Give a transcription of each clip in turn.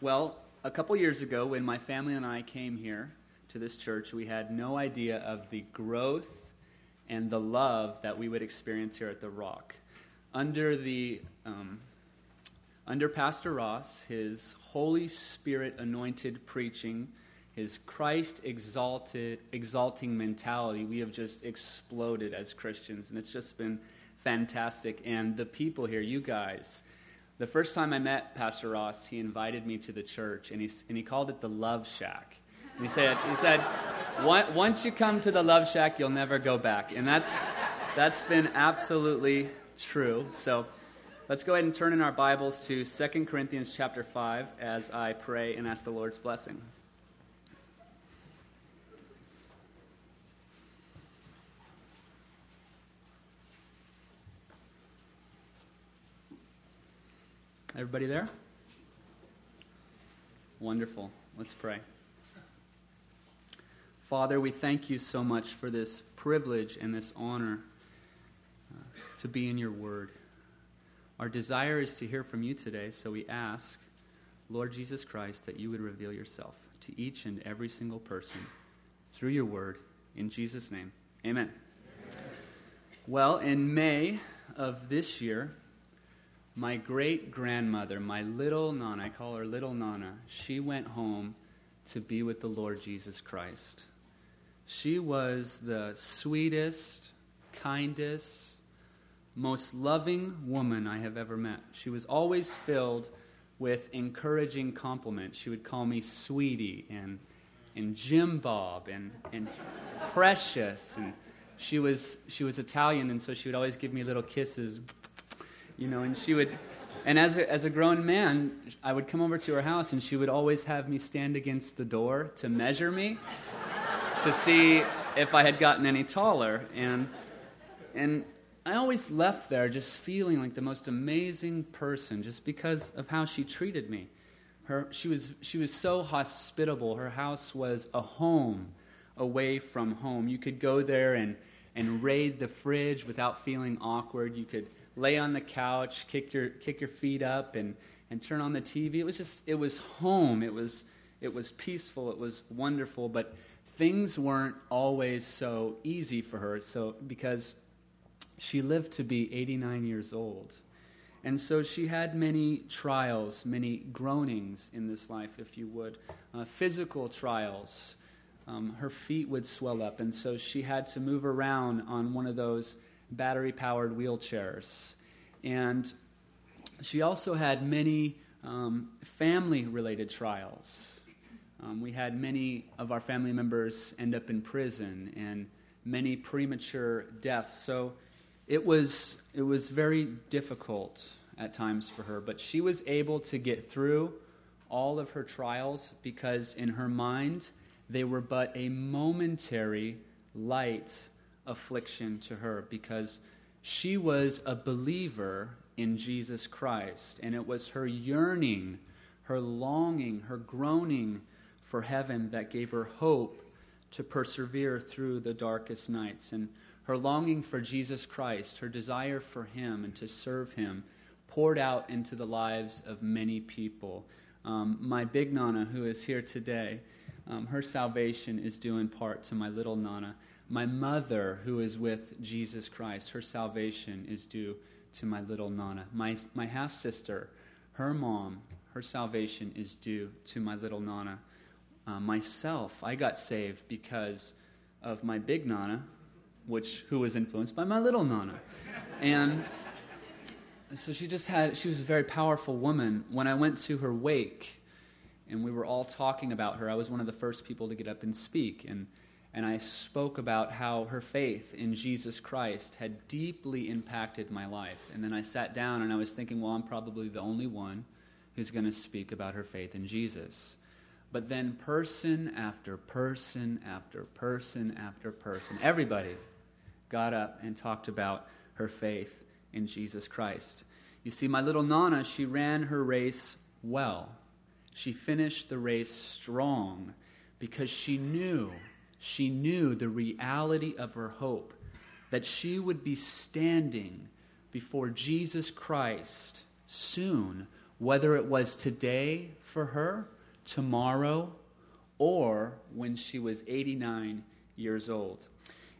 Well, a couple years ago, when my family and I came here to this church, we had no idea of the growth and the love that we would experience here at the Rock. Under the um, under Pastor Ross, his Holy Spirit anointed preaching, his Christ exalted exalting mentality, we have just exploded as Christians, and it's just been fantastic. And the people here, you guys, the first time I met Pastor Ross, he invited me to the church, and he, and he called it the Love Shack. And he said, he said, once you come to the Love Shack, you'll never go back. And that's, that's been absolutely true. So let's go ahead and turn in our Bibles to 2 Corinthians chapter 5 as I pray and ask the Lord's blessing. Everybody there? Wonderful. Let's pray. Father, we thank you so much for this privilege and this honor uh, to be in your word. Our desire is to hear from you today, so we ask, Lord Jesus Christ, that you would reveal yourself to each and every single person through your word. In Jesus' name, amen. amen. Well, in May of this year, my great grandmother, my little Nana, I call her little Nana, she went home to be with the Lord Jesus Christ. She was the sweetest, kindest, most loving woman I have ever met. She was always filled with encouraging compliments. She would call me sweetie and, and Jim Bob and, and precious. And she was, she was Italian, and so she would always give me little kisses you know, and she would, and as a, as a grown man, I would come over to her house and she would always have me stand against the door to measure me to see if I had gotten any taller. And, and I always left there just feeling like the most amazing person just because of how she treated me. Her, she, was, she was so hospitable. Her house was a home away from home. You could go there and, and raid the fridge without feeling awkward. You could lay on the couch, kick your, kick your feet up, and, and turn on the TV. It was just, it was home. It was, it was peaceful. It was wonderful. But things weren't always so easy for her. So, because she lived to be 89 years old. And so she had many trials, many groanings in this life, if you would. Uh, physical trials. Um, her feet would swell up, and so she had to move around on one of those battery powered wheelchairs. And she also had many um, family related trials. Um, we had many of our family members end up in prison and many premature deaths. So it was, it was very difficult at times for her, but she was able to get through all of her trials because in her mind they were but a momentary light affliction to her because she was a believer in Jesus Christ. And it was her yearning, her longing, her groaning for heaven that gave her hope to persevere through the darkest nights. And her longing for Jesus Christ, her desire for Him and to serve Him, poured out into the lives of many people. Um, my big Nana, who is here today, um, her salvation is due in part to my little Nana. My mother, who is with Jesus Christ, her salvation is due to my little Nana. My, my half sister, her mom, her salvation is due to my little Nana. Uh, myself, I got saved because of my big Nana, which who was influenced by my little Nana. And so she just had she was a very powerful woman. When I went to her wake and we were all talking about her, I was one of the first people to get up and speak. And and I spoke about how her faith in Jesus Christ had deeply impacted my life. And then I sat down and I was thinking, well, I'm probably the only one who's going to speak about her faith in Jesus. But then, person after person after person after person, everybody got up and talked about her faith in Jesus Christ. You see, my little Nana, she ran her race well. She finished the race strong because she knew she knew the reality of her hope that she would be standing before Jesus Christ soon, whether it was today for her, tomorrow, or when she was 89 years old.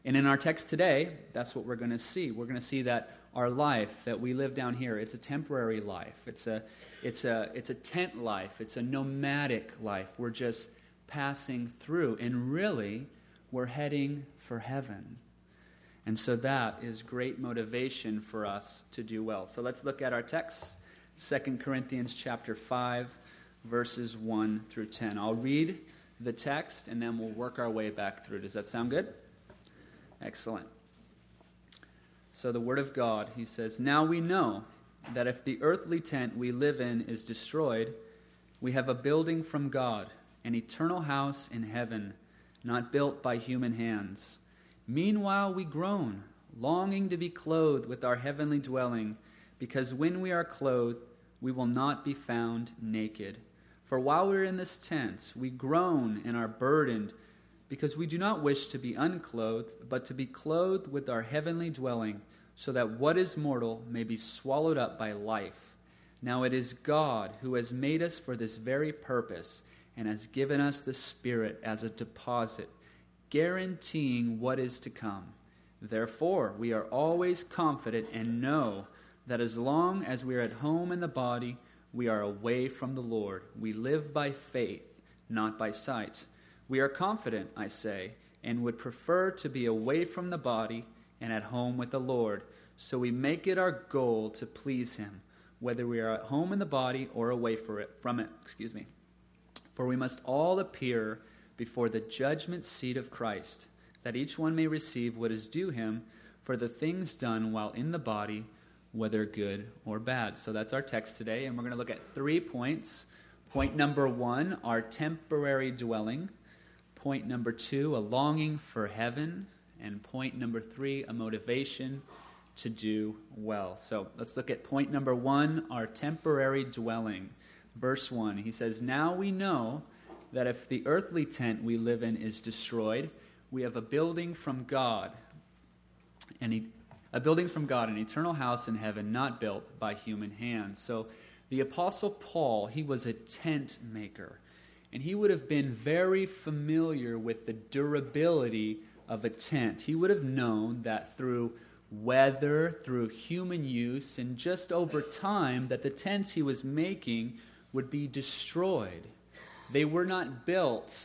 And in our text today, that's what we're going to see. We're going to see that our life that we live down here, it's a temporary life. It's a, it's a, it's a tent life. It's a nomadic life. We're just passing through. And really, we're heading for heaven. And so that is great motivation for us to do well. So let's look at our text, 2 Corinthians chapter 5, verses 1 through 10. I'll read the text and then we'll work our way back through. Does that sound good? Excellent. So the word of God, he says, Now we know that if the earthly tent we live in is destroyed, we have a building from God, an eternal house in heaven, not built by human hands. Meanwhile, we groan, longing to be clothed with our heavenly dwelling, because when we are clothed, we will not be found naked. For while we are in this tent, we groan and are burdened, because we do not wish to be unclothed, but to be clothed with our heavenly dwelling so that what is mortal may be swallowed up by life. Now it is God who has made us for this very purpose and has given us the Spirit as a deposit, guaranteeing what is to come. Therefore, we are always confident and know that as long as we are at home in the body, we are away from the Lord. We live by faith, not by sight. We are confident, I say, and would prefer to be away from the body and at home with the Lord. So we make it our goal to please him, whether we are at home in the body or away for it, from it. Excuse me. For we must all appear before the judgment seat of Christ, that each one may receive what is due him for the things done while in the body, whether good or bad. So that's our text today, and we're going to look at three points. Point number one, our temporary dwelling. Point number two, a longing for heaven. And point number three, a motivation to do well. So let's look at point number one our temporary dwelling. Verse 1, he says, Now we know that if the earthly tent we live in is destroyed, we have a building from God, and a building from God, an eternal house in heaven, not built by human hands. So the Apostle Paul, he was a tent maker, and he would have been very familiar with the durability of a tent. He would have known that through weather, through human use, and just over time, that the tents he was making would be destroyed. They were not built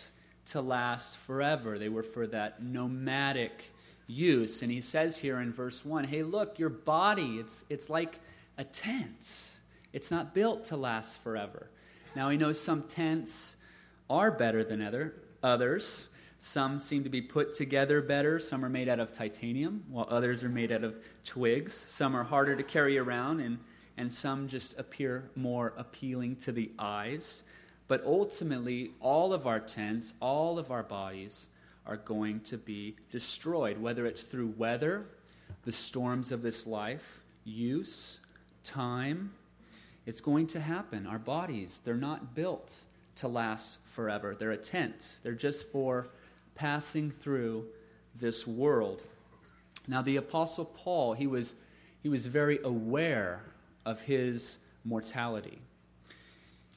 to last forever, they were for that nomadic use. And he says here in verse 1 hey, look, your body, it's, it's like a tent, it's not built to last forever. Now, he knows some tents are better than other, others. Some seem to be put together better. Some are made out of titanium, while others are made out of twigs. Some are harder to carry around, and, and some just appear more appealing to the eyes. But ultimately, all of our tents, all of our bodies are going to be destroyed, whether it's through weather, the storms of this life, use, time. It's going to happen. Our bodies, they're not built to last forever. They're a tent, they're just for passing through this world. Now, the Apostle Paul, he was, he was very aware of his mortality.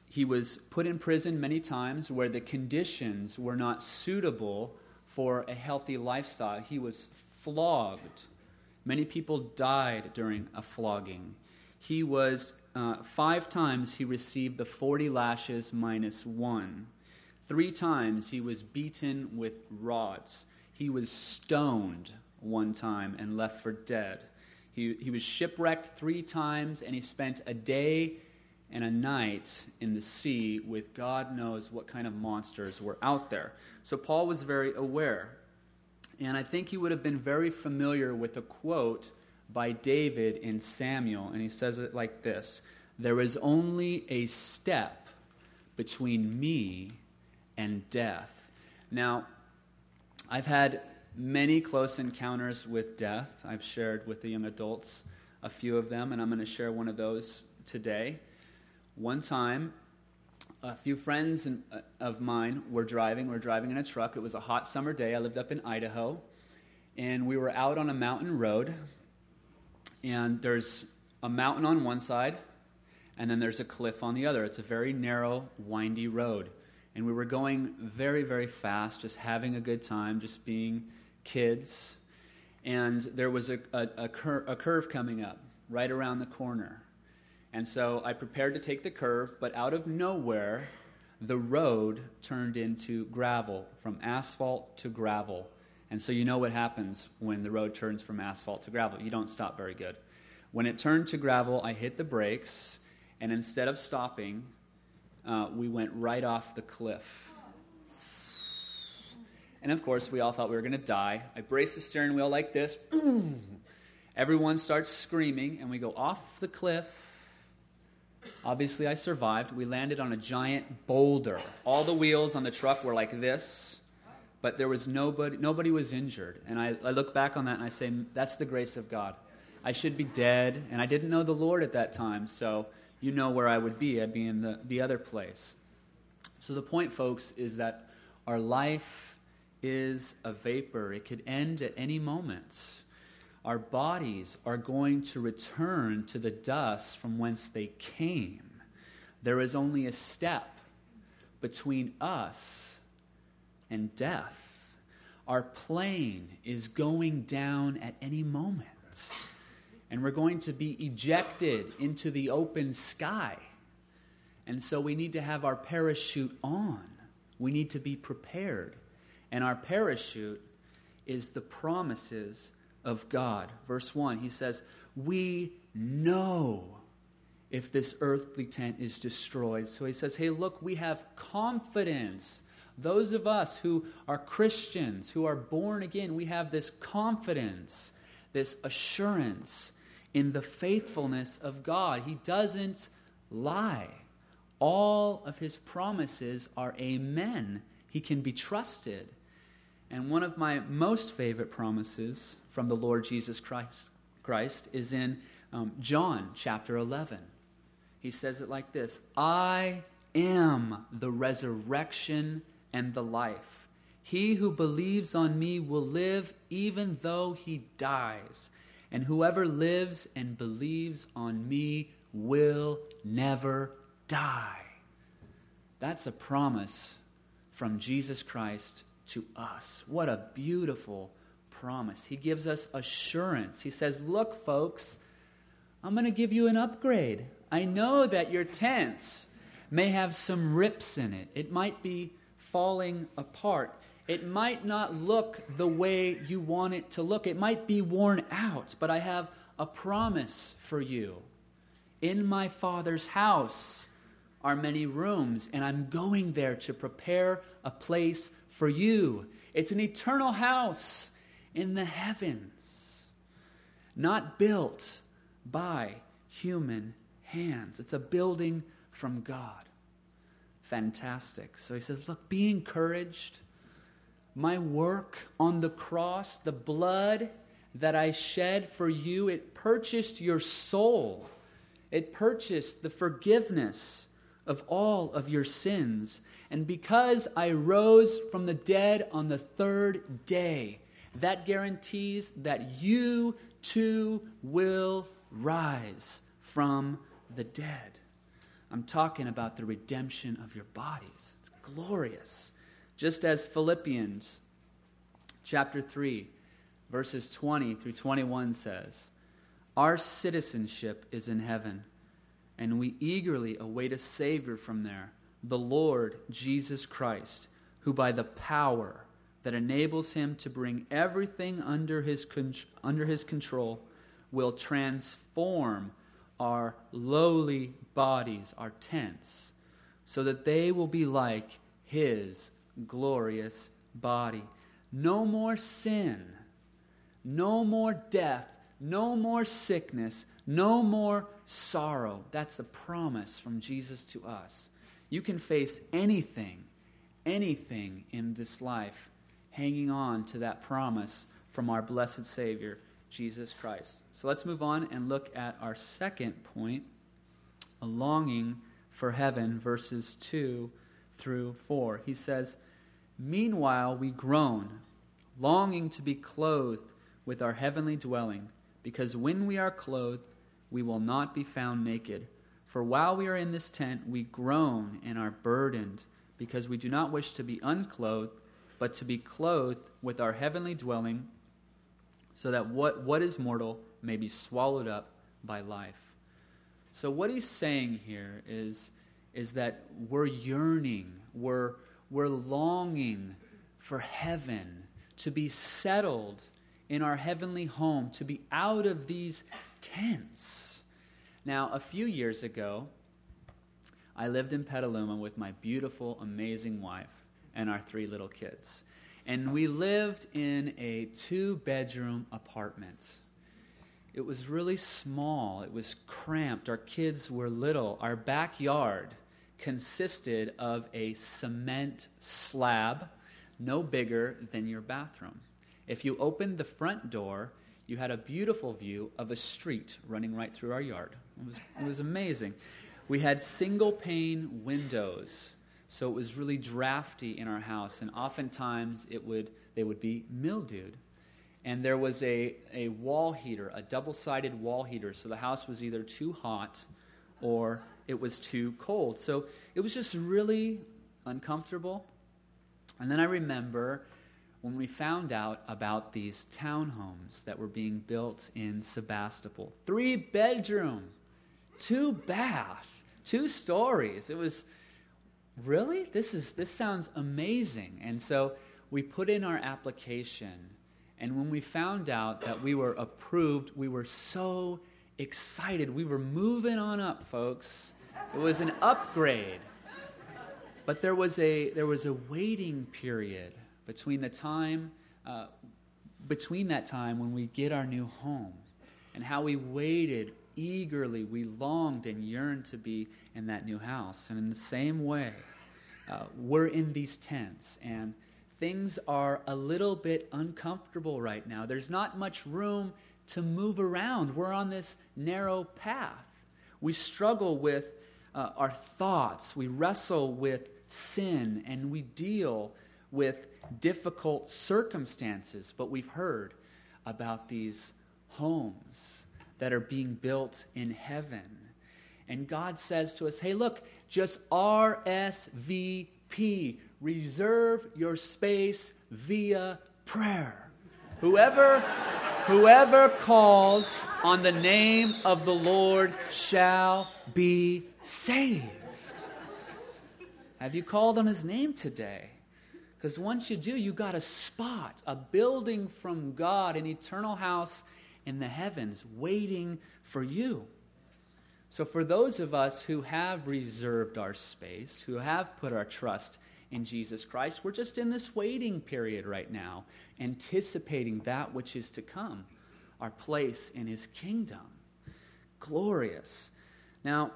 He was put in prison many times where the conditions were not suitable for a healthy lifestyle. He was flogged. Many people died during a flogging. He was, uh, five times he received the 40 lashes minus one. Three times he was beaten with rods. He was stoned one time and left for dead. He, he was shipwrecked three times, and he spent a day and a night in the sea with God knows what kind of monsters were out there. So Paul was very aware. And I think he would have been very familiar with a quote by David in Samuel. And he says it like this There is only a step between me and death. Now, I've had many close encounters with death. I've shared with the young adults a few of them, and I'm going to share one of those today. One time, a few friends in, uh, of mine were driving. We were driving in a truck. It was a hot summer day. I lived up in Idaho, and we were out on a mountain road. And there's a mountain on one side, and then there's a cliff on the other. It's a very narrow, windy road. And we were going very, very fast, just having a good time, just being kids. And there was a, a, a, cur- a curve coming up right around the corner. And so I prepared to take the curve, but out of nowhere, the road turned into gravel, from asphalt to gravel. And so you know what happens when the road turns from asphalt to gravel. You don't stop very good. When it turned to gravel, I hit the brakes, and instead of stopping, uh, we went right off the cliff. And of course, we all thought we were going to die. I braced the steering wheel like this. Everyone starts screaming, and we go off the cliff. Obviously, I survived. We landed on a giant boulder. All the wheels on the truck were like this, but there was nobody, nobody was injured. And I, I look back on that and I say, that's the grace of God. I should be dead, and I didn't know the Lord at that time, so you know where I would be. I'd be in the, the other place. So the point, folks, is that our life is a vapor, it could end at any moment. Our bodies are going to return to the dust from whence they came. There is only a step between us and death. Our plane is going down at any moment and we're going to be ejected into the open sky. And so we need to have our parachute on. We need to be prepared. And our parachute is the promises of God. Verse 1, he says, We know if this earthly tent is destroyed. So he says, Hey, look, we have confidence. Those of us who are Christians, who are born again, we have this confidence, this assurance in the faithfulness of God. He doesn't lie. All of his promises are amen. He can be trusted. And one of my most favorite promises from the Lord Jesus Christ, Christ is in um, John chapter 11. He says it like this I am the resurrection and the life. He who believes on me will live even though he dies and whoever lives and believes on me will never die. That's a promise from Jesus Christ to us. What a beautiful promise. He gives us assurance. He says, Look, folks, I'm going to give you an upgrade. I know that your tent may have some rips in it, it might be falling apart. It might not look the way you want it to look. It might be worn out, but I have a promise for you. In my Father's house are many rooms, and I'm going there to prepare a place for you. It's an eternal house in the heavens, not built by human hands. It's a building from God. Fantastic. So he says, Look, be encouraged my work on the cross, the blood that I shed for you, it purchased your soul. It purchased the forgiveness of all of your sins. And because I rose from the dead on the third day, that guarantees that you too will rise from the dead. I'm talking about the redemption of your bodies. It's glorious. Just as Philippians chapter 3, verses 20 through 21 says, Our citizenship is in heaven, and we eagerly await a Savior from there, the Lord Jesus Christ, who by the power that enables him to bring everything under his, con- under his control will transform our lowly bodies, our tents, so that they will be like his glorious body. No more sin, no more death, no more sickness, no more sorrow. That's a promise from Jesus to us. You can face anything, anything in this life, hanging on to that promise from our blessed Savior, Jesus Christ. So let's move on and look at our second point a longing for heaven, verses 2 through 4. He says, Meanwhile, we groan, longing to be clothed with our heavenly dwelling, because when we are clothed, we will not be found naked. For while we are in this tent, we groan and are burdened, because we do not wish to be unclothed, but to be clothed with our heavenly dwelling, so that what, what is mortal may be swallowed up by life. So, what he's saying here is, is that we're yearning, we're, we're longing for heaven, to be settled in our heavenly home, to be out of these tents. Now, a few years ago, I lived in Petaluma with my beautiful, amazing wife and our three little kids. And we lived in a two bedroom apartment. It was really small, it was cramped. Our kids were little. Our backyard consisted of a cement slab, no bigger than your bathroom. If you opened the front door, you had a beautiful view of a street running right through our yard. It was, it was amazing. We had single pane windows, so it was really drafty in our house, and oftentimes it would, they would be mildewed. And there was a, a wall heater, a double sided wall heater, so the house was either too hot or it was too cold. So it was just really uncomfortable. And then I remember when we found out about these townhomes that were being built in Sebastopol. Three bedroom, two bath, two stories. It was really this is this sounds amazing. And so we put in our application and when we found out that we were approved, we were so excited. We were moving on up, folks. It was an upgrade. But there was a there was a waiting period between the time, uh, between that time when we get our new home and how we waited eagerly, we longed and yearned to be in that new house. And in the same way, uh, we're in these tents and things are a little bit uncomfortable right now. There's not much room to move around. We're on this narrow path. We struggle with uh, our thoughts, we wrestle with sin, and we deal with difficult circumstances, but we've heard about these homes that are being built in heaven. And God says to us, hey, look, just RSVP, reserve your space via prayer. Whoever, whoever calls on the name of the Lord shall be saved. Have you called on his name today? Because once you do, you got a spot, a building from God, an eternal house in the heavens waiting for you. So, for those of us who have reserved our space, who have put our trust in Jesus Christ, we're just in this waiting period right now, anticipating that which is to come, our place in His kingdom. Glorious. Now,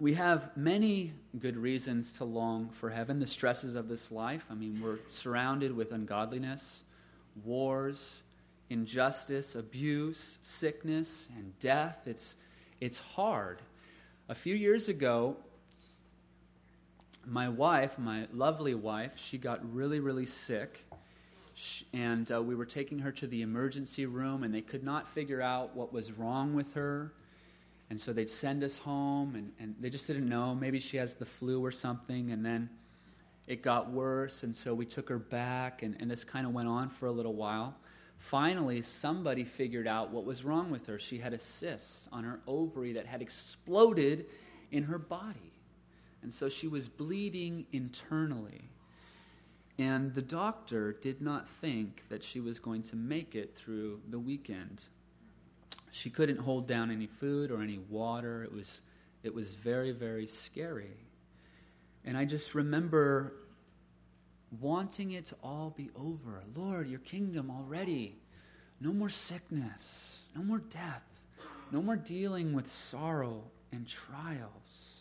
we have many good reasons to long for heaven. The stresses of this life. I mean, we're surrounded with ungodliness, wars, injustice, abuse, sickness, and death. It's, it's hard. A few years ago, my wife, my lovely wife, she got really, really sick. And uh, we were taking her to the emergency room, and they could not figure out what was wrong with her. And so they'd send us home, and, and they just didn't know. Maybe she has the flu or something. And then it got worse, and so we took her back, and, and this kind of went on for a little while. Finally, somebody figured out what was wrong with her. She had a cyst on her ovary that had exploded in her body. And so she was bleeding internally. And the doctor did not think that she was going to make it through the weekend. She couldn't hold down any food or any water. It was, it was very, very scary. And I just remember wanting it to all be over. Lord, your kingdom already. No more sickness, no more death, no more dealing with sorrow and trials.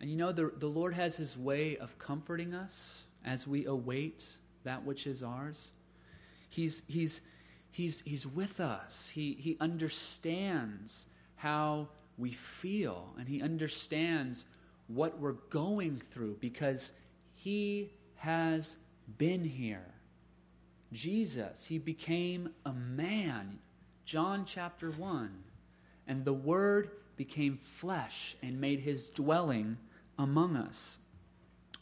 And you know, the, the Lord has his way of comforting us as we await that which is ours. He's, he's, He's, he's with us. He, he understands how we feel, and He understands what we're going through because He has been here. Jesus, He became a man. John chapter 1. And the Word became flesh and made his dwelling among us.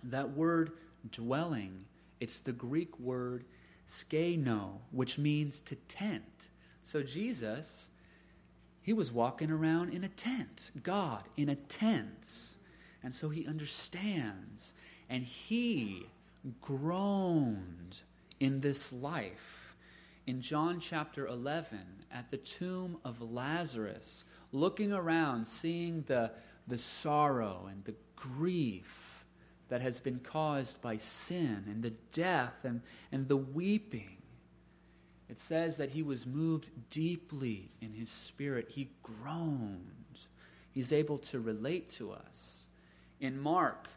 That word dwelling, it's the Greek word skeno, which means to tent. So Jesus, he was walking around in a tent, God in a tent. And so he understands, and he groaned in this life. In John chapter 11, at the tomb of Lazarus, looking around, seeing the, the sorrow and the grief that has been caused by sin and the death and, and the weeping. It says that he was moved deeply in his spirit. He groaned. He's able to relate to us. In Mark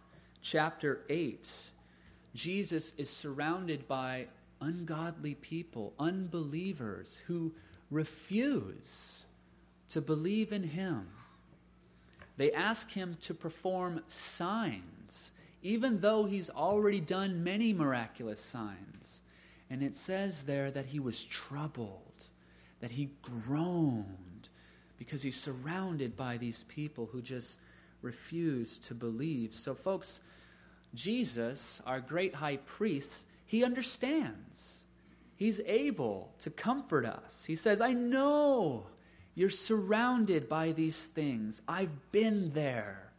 chapter 8, Jesus is surrounded by ungodly people, unbelievers who refuse to believe in him. They ask him to perform signs, even though he's already done many miraculous signs. And it says there that he was troubled, that he groaned, because he's surrounded by these people who just refuse to believe. So, folks, Jesus, our great high priest, he understands. He's able to comfort us. He says, I know you're surrounded by these things. I've been there.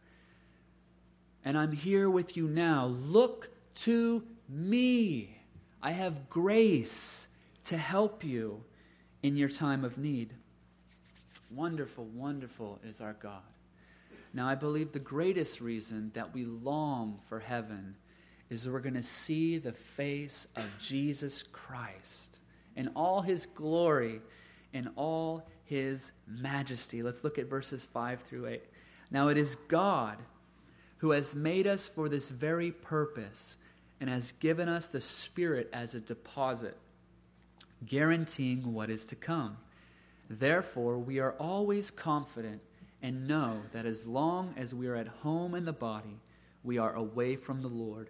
And I'm here with you now. Look to me. I have grace to help you in your time of need. Wonderful, wonderful is our God. Now, I believe the greatest reason that we long for heaven is that we're going to see the face of Jesus Christ in all his glory, in all his majesty. Let's look at verses 5 through 8. Now it is God who has made us for this very purpose and has given us the Spirit as a deposit, guaranteeing what is to come. Therefore, we are always confident and know that as long as we are at home in the body, we are away from the Lord.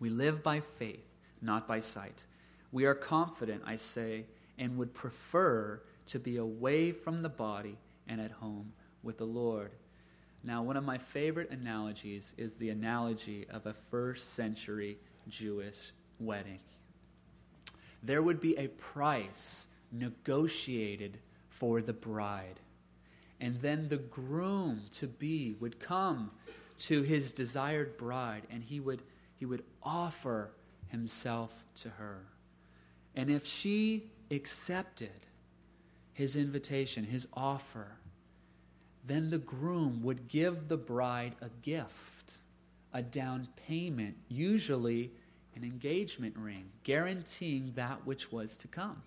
We live by faith, not by sight. We are confident, I say, and would prefer to be away from the body and at home with the Lord. Now, one of my favorite analogies is the analogy of a first century Jewish wedding. There would be a price negotiated for the bride. And then the groom to be would come to his desired bride and he would, he would offer himself to her. And if she accepted, his invitation, his offer, then the groom would give the bride a gift, a down payment, usually an engagement ring, guaranteeing that which was to come.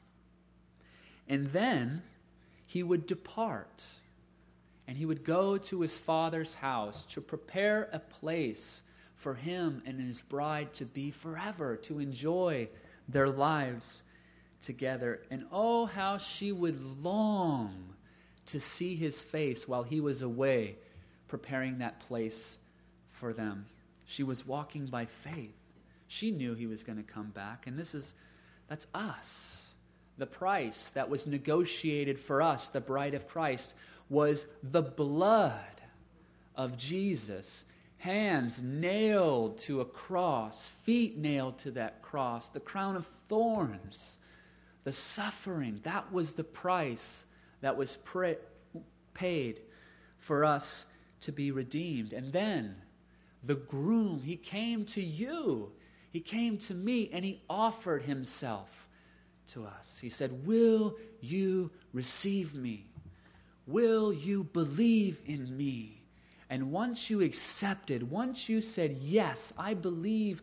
And then he would depart and he would go to his father's house to prepare a place for him and his bride to be forever, to enjoy their lives together. And oh, how she would long to see his face while he was away preparing that place for them. She was walking by faith. She knew he was going to come back. And this is, that's us. The price that was negotiated for us, the bride of Christ, was the blood of Jesus. Hands nailed to a cross, feet nailed to that cross, the crown of thorns the suffering. That was the price that was paid for us to be redeemed. And then the groom, he came to you, he came to me, and he offered himself to us. He said, Will you receive me? Will you believe in me? And once you accepted, once you said, Yes, I believe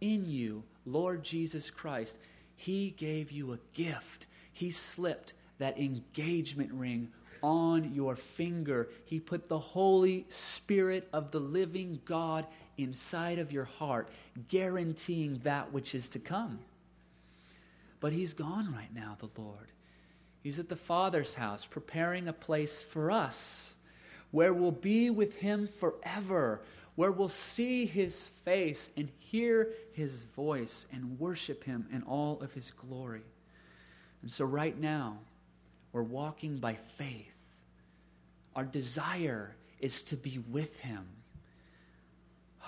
in you, Lord Jesus Christ, he gave you a gift. He slipped that engagement ring on your finger. He put the Holy Spirit of the living God inside of your heart, guaranteeing that which is to come. But He's gone right now, the Lord. He's at the Father's house, preparing a place for us where we'll be with Him forever, where we'll see his face and hear his voice and worship him in all of his glory. And so, right now, we're walking by faith. Our desire is to be with Him.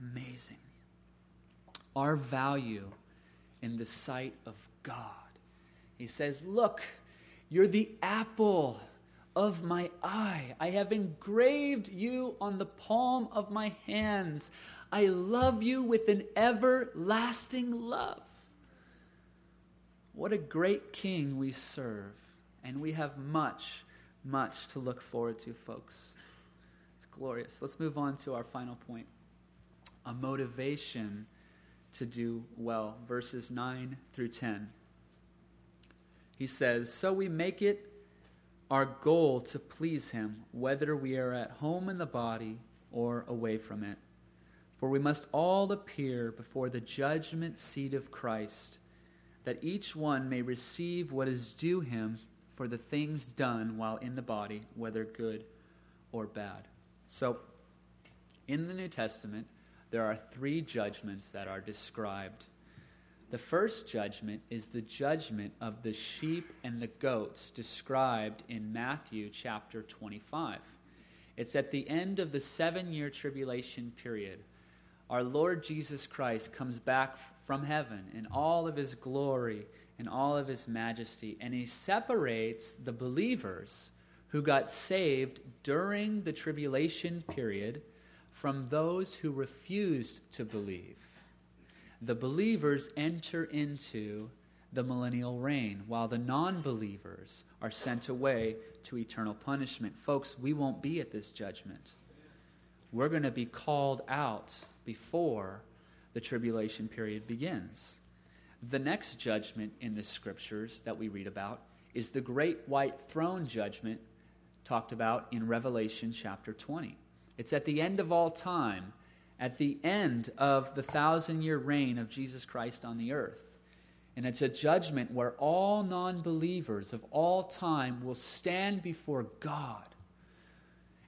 Amazing. Our value in the sight of God. He says, Look, you're the apple of my eye. I have engraved you on the palm of my hands. I love you with an everlasting love. What a great king we serve. And we have much, much to look forward to, folks. It's glorious. Let's move on to our final point a motivation to do well. Verses 9 through 10. He says, So we make it our goal to please him, whether we are at home in the body or away from it. For we must all appear before the judgment seat of Christ, that each one may receive what is due him for the things done while in the body, whether good or bad. So, in the New Testament, there are three judgments that are described. The first judgment is the judgment of the sheep and the goats described in Matthew chapter 25. It's at the end of the seven year tribulation period. Our Lord Jesus Christ comes back from heaven in all of his glory and all of his majesty, and he separates the believers who got saved during the tribulation period from those who refused to believe. The believers enter into the millennial reign, while the non believers are sent away to eternal punishment. Folks, we won't be at this judgment. We're going to be called out before the tribulation period begins. The next judgment in the scriptures that we read about is the great white throne judgment talked about in Revelation chapter 20. It's at the end of all time, at the end of the thousand year reign of Jesus Christ on the earth. And it's a judgment where all non believers of all time will stand before God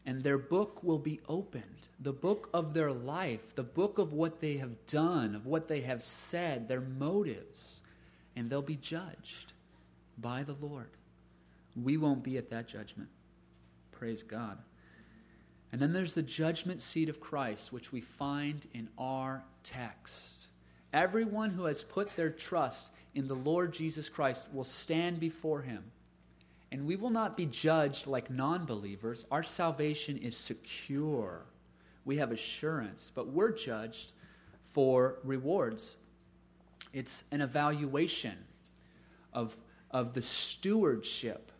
and their book will be opened the book of their life, the book of what they have done, of what they have said, their motives, and they'll be judged by the Lord. We won't be at that judgment. Praise God. And then there's the judgment seat of Christ, which we find in our text. Everyone who has put their trust in the Lord Jesus Christ will stand before him. And we will not be judged like non believers. Our salvation is secure. We have assurance, but we're judged for rewards. It's an evaluation of, of the stewardship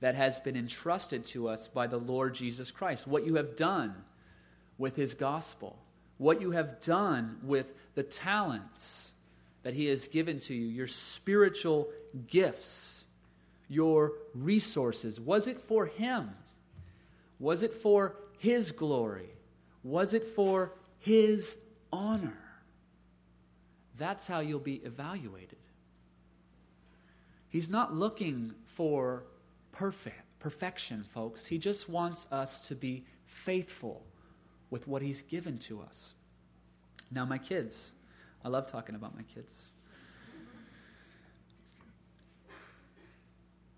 that has been entrusted to us by the Lord Jesus Christ. What you have done with his gospel, what you have done with the talents that he has given to you, your spiritual gifts, your resources. Was it for him? Was it for his glory? Was it for his honor? That's how you'll be evaluated. He's not looking for perfect perfection, folks. He just wants us to be faithful with what he's given to us. Now, my kids, I love talking about my kids.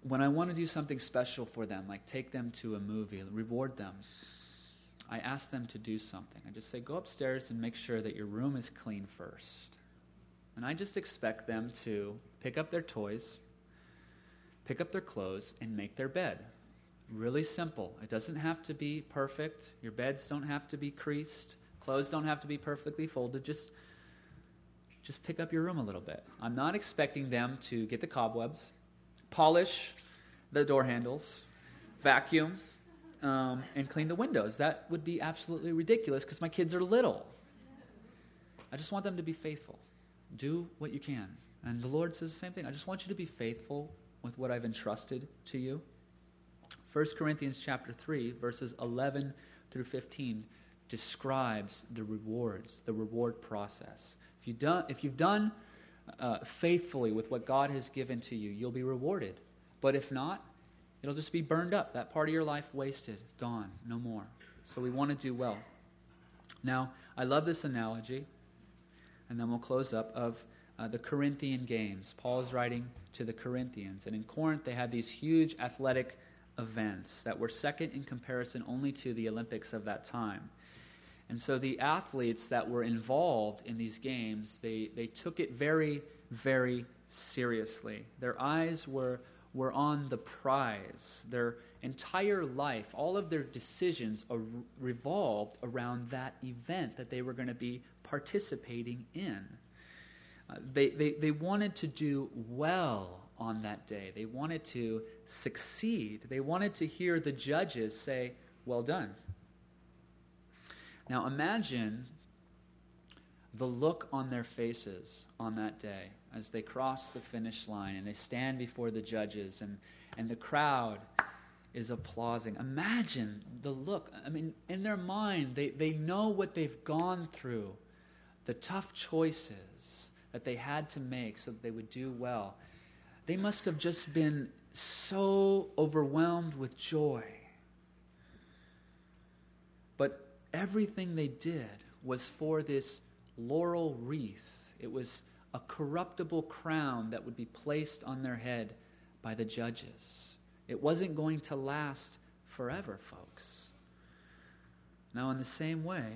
When I want to do something special for them, like take them to a movie, reward them, I ask them to do something. I just say, go upstairs and make sure that your room is clean first. And I just expect them to pick up their toys, pick up their clothes, and make their bed. Really simple. It doesn't have to be perfect. Your beds don't have to be creased. Clothes don't have to be perfectly folded. Just, just pick up your room a little bit. I'm not expecting them to get the cobwebs, polish the door handles, vacuum, um, and clean the windows. That would be absolutely ridiculous because my kids are little. I just want them to be faithful. Do what you can. And the Lord says the same thing. I just want you to be faithful with what I've entrusted to you. 1 Corinthians chapter 3 verses 11 through 15 describes the rewards, the reward process. If you've done, if you've done uh, faithfully with what God has given to you, you'll be rewarded. But if not, it'll just be burned up. That part of your life wasted, gone, no more. So we want to do well. Now, I love this analogy, and then we'll close up, of uh, the Corinthian games. Paul is writing to the Corinthians. And in Corinth, they had these huge athletic events that were second in comparison only to the Olympics of that time. And so the athletes that were involved in these games, they, they took it very, very seriously. Their eyes were, were on the prize. Their entire life, all of their decisions revolved around that event that they were going to be participating in. Uh, they, they, they wanted to do well on that day. They wanted to succeed. They wanted to hear the judges say, Well done. Now imagine the look on their faces on that day as they cross the finish line and they stand before the judges and, and the crowd is applauding. Imagine the look. I mean, in their mind, they, they know what they've gone through, the tough choices that they had to make so that they would do well. They must have just been so overwhelmed with joy. But everything they did was for this laurel wreath. It was a corruptible crown that would be placed on their head by the judges. It wasn't going to last forever, folks. Now, in the same way,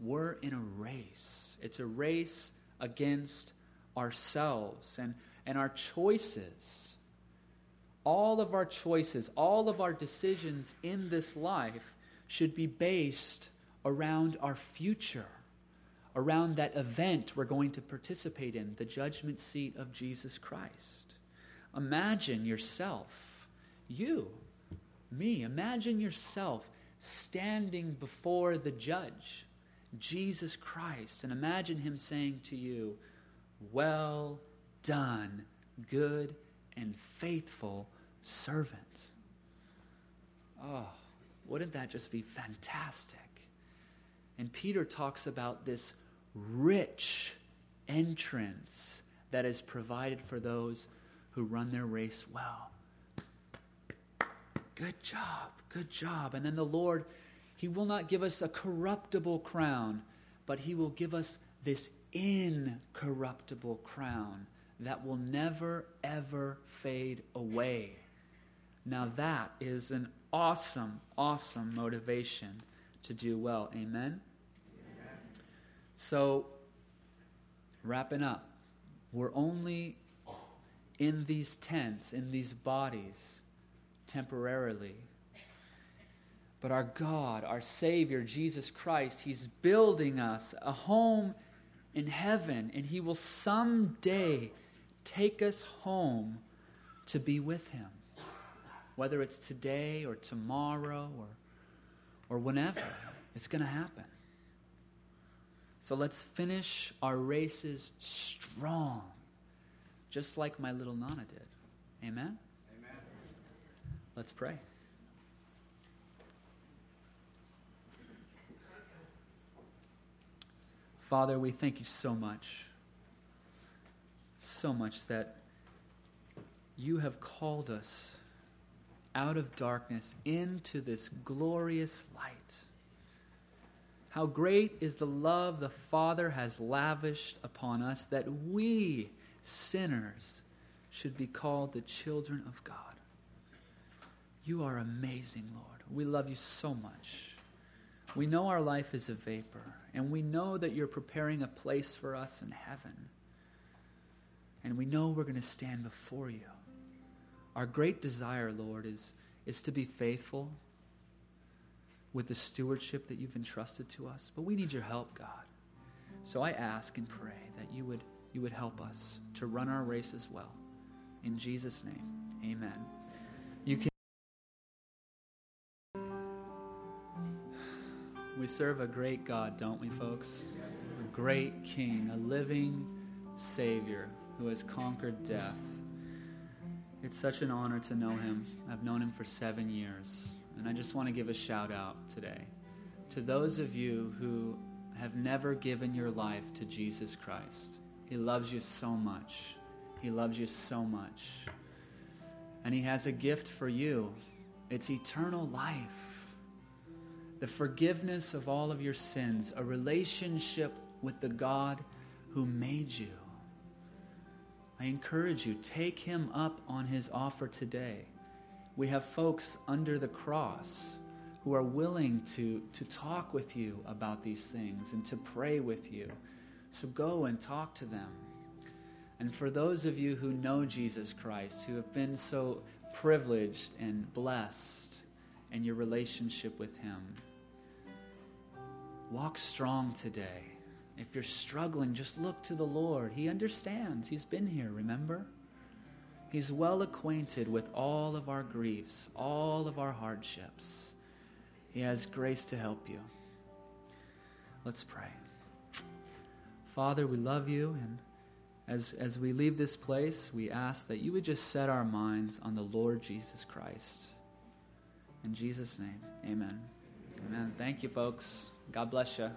we're in a race. It's a race against ourselves and, and our choices. All of our choices, all of our decisions in this life should be based around our future around that event we're going to participate in, the judgment seat of Jesus Christ. Imagine yourself, you, me, imagine yourself standing before the judge, Jesus Christ, and imagine him saying to you, Well done, good and faithful servant. Oh, wouldn't that just be fantastic? And Peter talks about this rich entrance that is provided for those who run their race well. Good job, good job. And then the Lord, He will not give us a corruptible crown, but He will give us this incorruptible crown that will never, ever fade away. Now, that is an awesome, awesome motivation to do well. Amen? So, wrapping up, we're only in these tents, in these bodies, temporarily. But our God, our Savior, Jesus Christ, He's building us a home in heaven, and He will someday take us home to be with Him. Whether it's today or tomorrow or, or whenever, it's going to happen. So let's finish our races strong, just like my little Nana did. Amen? Amen. Let's pray. Father, we thank you so much, so much that you have called us out of darkness into this glorious light. How great is the love the Father has lavished upon us that we, sinners, should be called the children of God. You are amazing, Lord. We love you so much. We know our life is a vapor, and we know that you're preparing a place for us in heaven. And we know we're going to stand before you. Our great desire, Lord, is, is to be faithful with the stewardship that you've entrusted to us. But we need your help, God. So I ask and pray that you would, you would help us to run our race as well. In Jesus' name, amen. You can. We serve a great God, don't we, folks? A great King, a living Savior who has conquered death. It's such an honor to know him. I've known him for seven years. And I just want to give a shout out today to those of you who have never given your life to Jesus Christ. He loves you so much. He loves you so much. And He has a gift for you it's eternal life, the forgiveness of all of your sins, a relationship with the God who made you. I encourage you, take Him up on His offer today We have folks under the cross who are willing to, to talk with you about these things and to pray with you. So go and talk to them. And for those of you who know Jesus Christ, who have been so privileged and blessed in your relationship with Him, walk strong today. If you're struggling, just look to the Lord. He understands. He's been here, remember? He's well acquainted with all of our griefs, all of our hardships. He has grace to help you. Let's pray. Father, we love you, and as, as we leave this place, we ask that you would just set our minds on the Lord Jesus Christ. In Jesus' name, amen. Amen. Thank you, folks. God bless you.